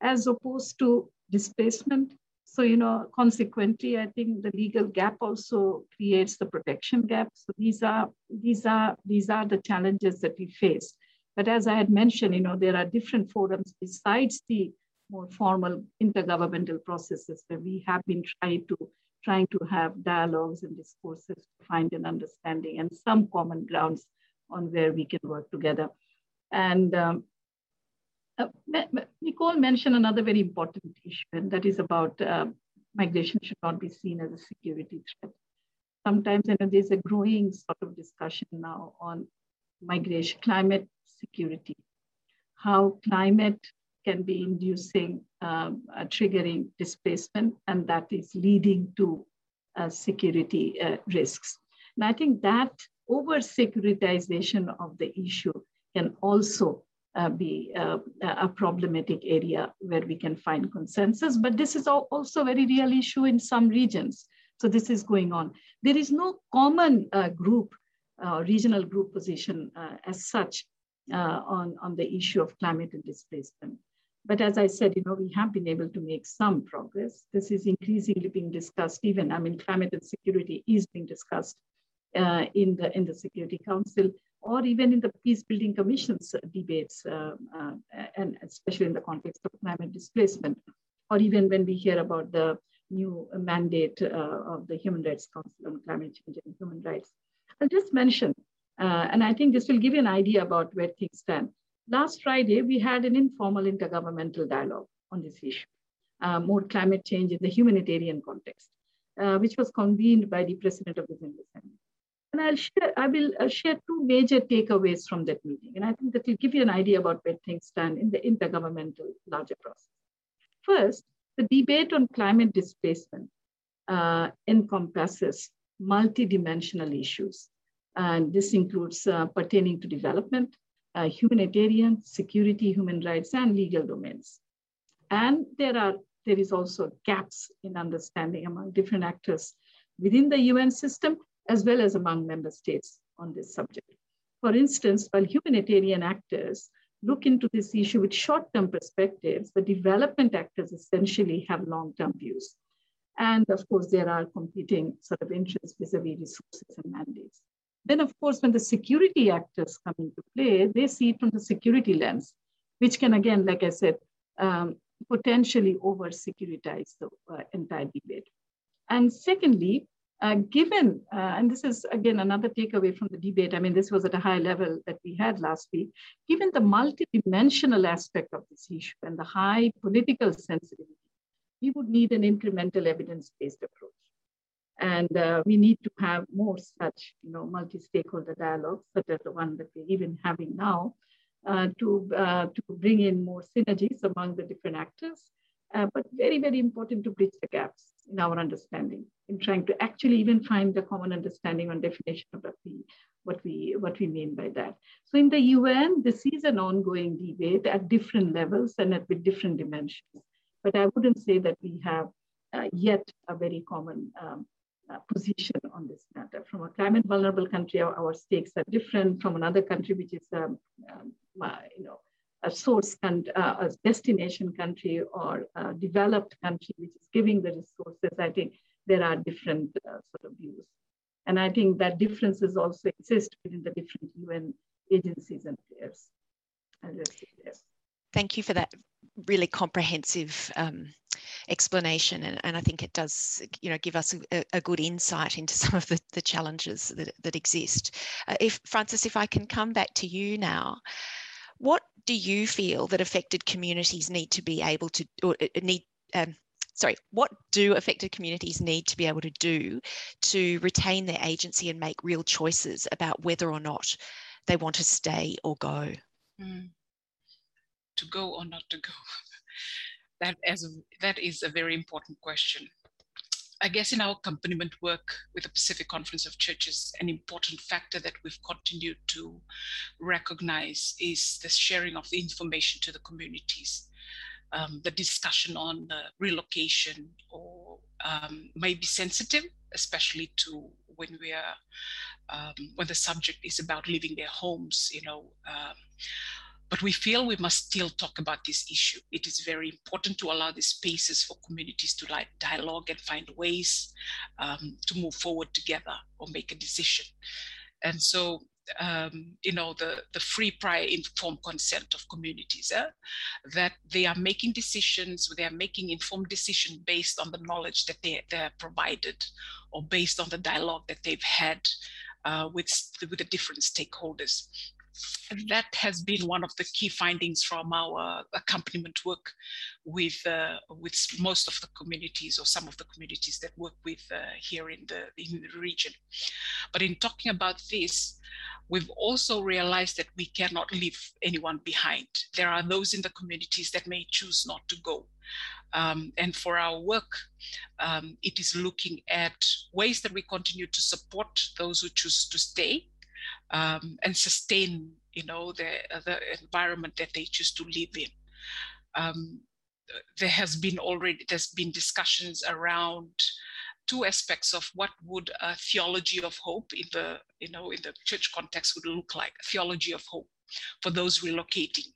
as opposed to displacement so, you know, consequently, I think the legal gap also creates the protection gap. So these are, these are, these are the challenges that we face. But as I had mentioned, you know, there are different forums besides the more formal intergovernmental processes where we have been trying to trying to have dialogues and discourses to find an understanding and some common grounds on where we can work together. And um, Nicole mentioned another very important issue, and that is about uh, migration should not be seen as a security threat. Sometimes you know, there's a growing sort of discussion now on migration, climate security, how climate can be inducing, um, uh, triggering displacement, and that is leading to uh, security uh, risks. And I think that over securitization of the issue can also uh, be uh, a problematic area where we can find consensus. But this is also a very real issue in some regions. So this is going on. There is no common uh, group, uh, regional group position uh, as such uh, on, on the issue of climate and displacement. But as I said, you know, we have been able to make some progress. This is increasingly being discussed. Even I mean, climate and security is being discussed in the in the Security Council or even in the peace building commissions debates, uh, uh, and especially in the context of climate displacement, or even when we hear about the new mandate uh, of the Human Rights Council on Climate Change and Human Rights. I'll just mention, uh, and I think this will give you an idea about where things stand. Last Friday, we had an informal intergovernmental dialogue on this issue, uh, more climate change in the humanitarian context, uh, which was convened by the President of the General Assembly. And I'll share, I will uh, share two major takeaways from that meeting. And I think that will give you an idea about where things stand in the intergovernmental larger process. First, the debate on climate displacement uh, encompasses multidimensional issues. And this includes uh, pertaining to development, uh, humanitarian, security, human rights, and legal domains. And there are there is also gaps in understanding among different actors within the UN system as well as among member states on this subject. For instance, while humanitarian actors look into this issue with short-term perspectives, the development actors essentially have long-term views. And of course, there are competing sort of interests vis-a-vis resources and mandates. Then, of course, when the security actors come into play, they see it from the security lens, which can, again, like I said, um, potentially over securitize the uh, entire debate. And secondly, uh, given, uh, and this is again another takeaway from the debate, I mean, this was at a high level that we had last week, given the multidimensional aspect of this issue and the high political sensitivity, we would need an incremental evidence-based approach. And uh, we need to have more such, you know, multi-stakeholder dialogues, such as the one that we're even having now, uh, to, uh, to bring in more synergies among the different actors. But very, very important to bridge the gaps in our understanding, in trying to actually even find a common understanding on definition of what we, what we, what we mean by that. So in the UN, this is an ongoing debate at different levels and at with different dimensions. But I wouldn't say that we have uh, yet a very common um, uh, position on this matter. From a climate vulnerable country, our, our, stakes are different from another country, which is um, um, uh, you know a source and uh, a destination country or a developed country, which is giving the resources. I think there are different uh, sort of views, and I think that differences also exist within the different UN agencies and players. Thank you for that really comprehensive um, explanation and, and, I think it does you know give us a, a good insight into some of the, the challenges that, that exist. Uh, if Frances, if I can come back to you now, what do you feel that affected communities need to be able to or uh, need um, sorry, what do affected communities need to be able to do to retain their agency and make real choices about whether or not they want to stay or go? Mm. To go or not to go. that as that is a very important question. I guess in our accompaniment work with the Pacific Conference of Churches, an important factor that we've continued to recognize is the sharing of the information to the communities. Um, the discussion on uh, relocation or um, may be sensitive, especially to when we are um, when the subject is about leaving their homes, you know. But we feel we must still talk about this issue. It is very important to allow the spaces for communities to like dialogue and find ways um, to move forward together or make a decision. And so um, you know, the, the free prior informed consent of communities, eh? that they are making decisions, they are making informed decisions based on the knowledge that they, they're provided or based on the dialogue that they've had uh, with, with the different stakeholders that has been one of the key findings from our accompaniment work with uh, with most of the communities or some of the communities that work with uh, here in the in the region. But in talking about this, we've also realized that we cannot leave anyone behind. There are those in the communities that may choose not to go. Um, and for our work, um, it is looking at ways that we continue to support those who choose to stay um, and sustain, you know, the, the environment that they choose to live in. Um, there has been already, there's been discussions around two aspects of what would a theology of hope in the, you know, in the church context would look like, theology of hope for those relocating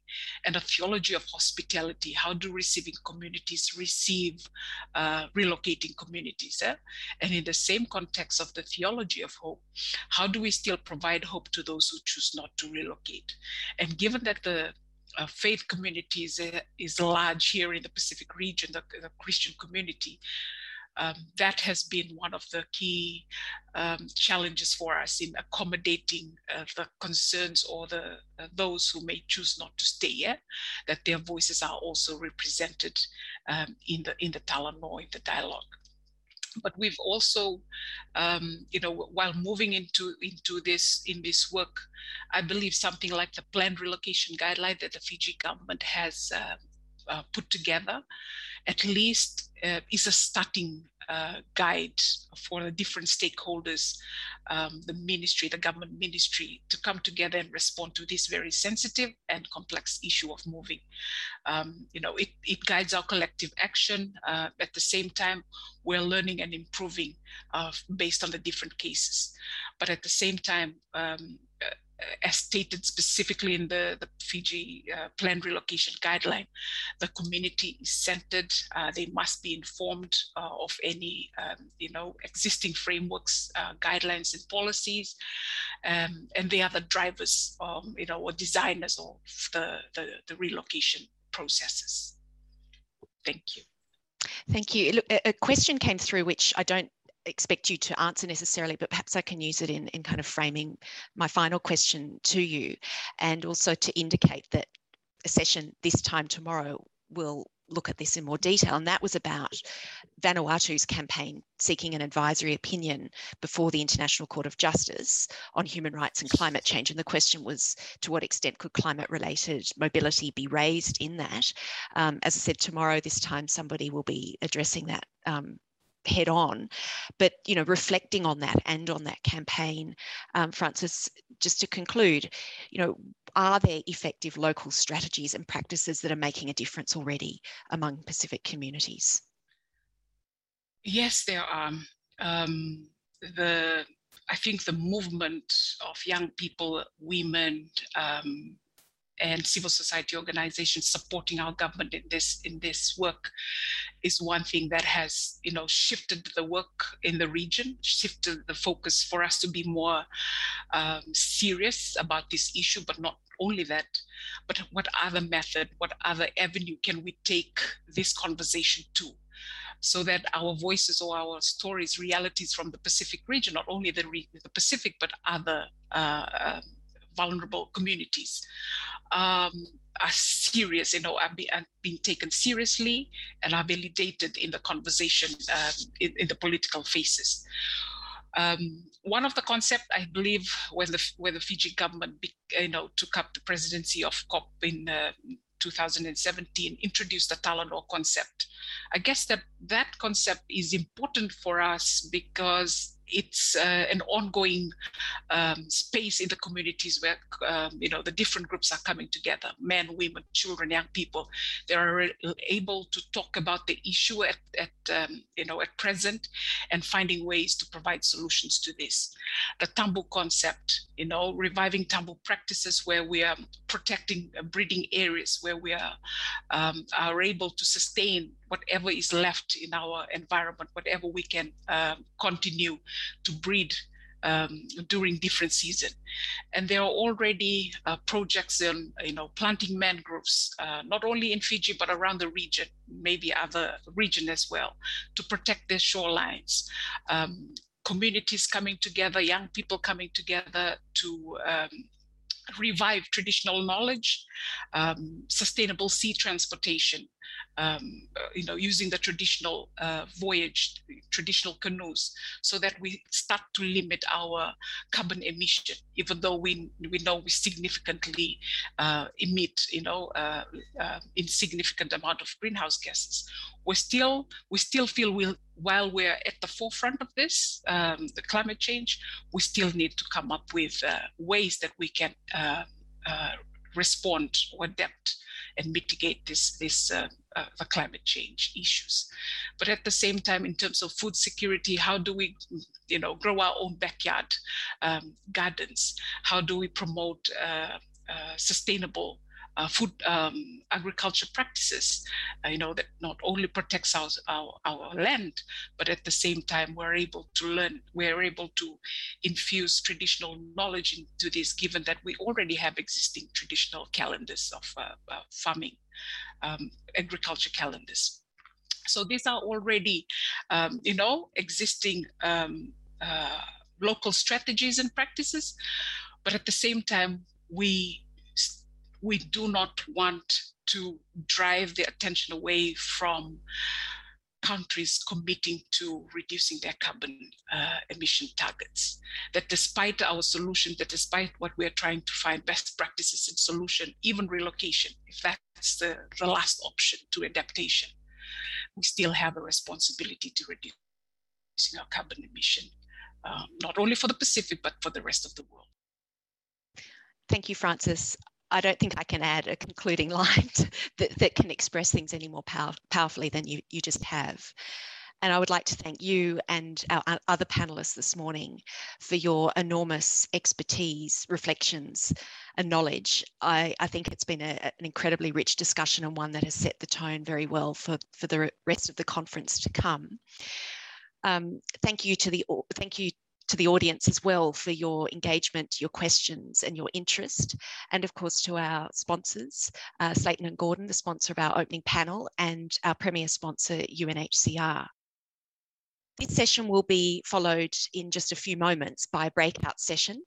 and a theology of hospitality. How do receiving communities receive uh, relocating communities? Eh? And in the same context of the theology of hope, how do we still provide hope to those who choose not to relocate? And given that the uh, faith community is, uh, is large here in the Pacific region, the, the Christian community, um, that has been one of the key um, challenges for us in accommodating uh, the concerns or the uh, those who may choose not to stay here, that their voices are also represented um, in the in the Talanoa, in the dialogue. But we've also, um, you know, while moving into into this in this work, I believe something like the planned relocation guideline that the Fiji government has uh, uh put together at least uh, is a starting uh, guide for the different stakeholders, um, the ministry, the government ministry, to come together and respond to this very sensitive and complex issue of moving. Um, you know, it, it guides our collective action. Uh, at the same time, we're learning and improving uh, based on the different cases. But at the same time, um, as stated specifically in the, the Fiji uh, planned relocation guideline, the community is centered. Uh, they must be informed uh, of any, um, you know, existing frameworks, uh, guidelines, and policies, um, and they are the drivers, um, you know, or designers of the, the, the relocation processes. Thank you. Thank you. Look, a question came through which I don't expect you to answer necessarily, but perhaps I can use it in, in kind of framing my final question to you and also to indicate that a session this time tomorrow will look at this in more detail. And that was about Vanuatu's campaign seeking an advisory opinion before the International Court of Justice on human rights and climate change. And the question was to what extent could climate related mobility be raised in that? Um, as I said, tomorrow, this time, somebody will be addressing that um, head on. But you know, reflecting on that and on that campaign, um, Frances, just to conclude, you know, are there effective local strategies and practices that are making a difference already among Pacific communities? Yes, there are. Um, the I think the movement of young people, women, um, and civil society organizations supporting our government in this in this work is one thing that has you know shifted the work in the region shifted the focus for us to be more um, serious about this issue but not only that but what other method what other avenue can we take this conversation to? So that our voices or our stories realities from the pacific region not only the, the pacific but other uh, um, vulnerable communities um, are serious, you know, are, be, are being taken seriously and are validated in the conversation um, in, in, the political faces. Um, one of the concepts, I believe, when the when the Fiji government, you know, took up the presidency of COP in uh, 2017, introduced the Talanoa concept. I guess that that concept is important for us because it's uh, an ongoing um, space in the communities where um, you know the different groups are coming together men women children young people. They are able to talk about the issue at, at um, you know at present and finding ways to provide solutions to this. The tambu concept you know reviving tambu practices where we are protecting breeding areas where we are um, are able to sustain whatever is left in our environment, whatever we can um, continue to breed um, during different season. And there are already uh, projects in, you know, planting mangroves, uh, not only in Fiji, but around the region, maybe other region as well, to protect their shorelines. Um, communities coming together, young people coming together to um, revive traditional knowledge, um, sustainable sea transportation, um, uh, you know, using the traditional uh, voyage, traditional canoes, so that we start to limit our carbon emission, even though we we know we significantly uh, emit, you know, uh, uh, insignificant amount of greenhouse gases. We still we still feel we while we're at the forefront of this, um, the climate change, we still need to come up with uh, ways that we can respond or adapt and mitigate this this uh, uh, climate change issues. But at the same time, in terms of food security, how do we, you know, grow our own backyard um, gardens? How do we promote uh, uh sustainable uh, food um, agriculture practices, uh, you know, that not only protects our, our, our land, but at the same time we're able to learn, we're able to infuse traditional knowledge into this, given that we already have existing traditional calendars of uh, uh farming, um, agriculture calendars. So these are already, um, you know, existing um, uh, local strategies and practices, but at the same time, we we do not want to drive the attention away from countries committing to reducing their carbon uh, emission targets. That despite our solution, that despite what we're trying to find best practices and solution, even relocation, if that's the, the last option to adaptation, we still have a responsibility to reduce our carbon emission, um, not only for the Pacific, but for the rest of the world. Thank you, Frances. I don't think I can add a concluding line that, that can express things any more power, powerfully than you, you just have. And I would like to thank you and our other panelists this morning for your enormous expertise, reflections, and knowledge. I, I think it's been a, an incredibly rich discussion and one that has set the tone very well for, for the rest of the conference to come. Um, thank you to the thank you to the audience as well for your engagement, your questions, and your interest. And of course, to our sponsors, uh, Slater and Gordon, the sponsor of our opening panel, and our premier sponsor, UNHCR. This session will be followed in just a few moments by a breakout session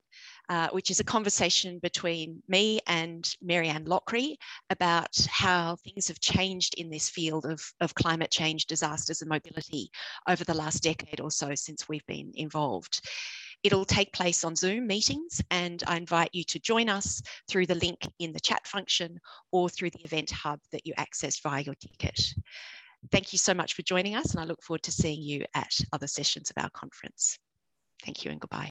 uh, which is a conversation between me and Marianne Lockery about how things have changed in this field of, of climate change, disasters and mobility over the last decade or so since we've been involved. It'll take place on Zoom meetings and I invite you to join us through the link in the chat function or through the event hub that you accessed via your ticket. Thank you so much for joining us and I look forward to seeing you at other sessions of our conference. Thank you and goodbye.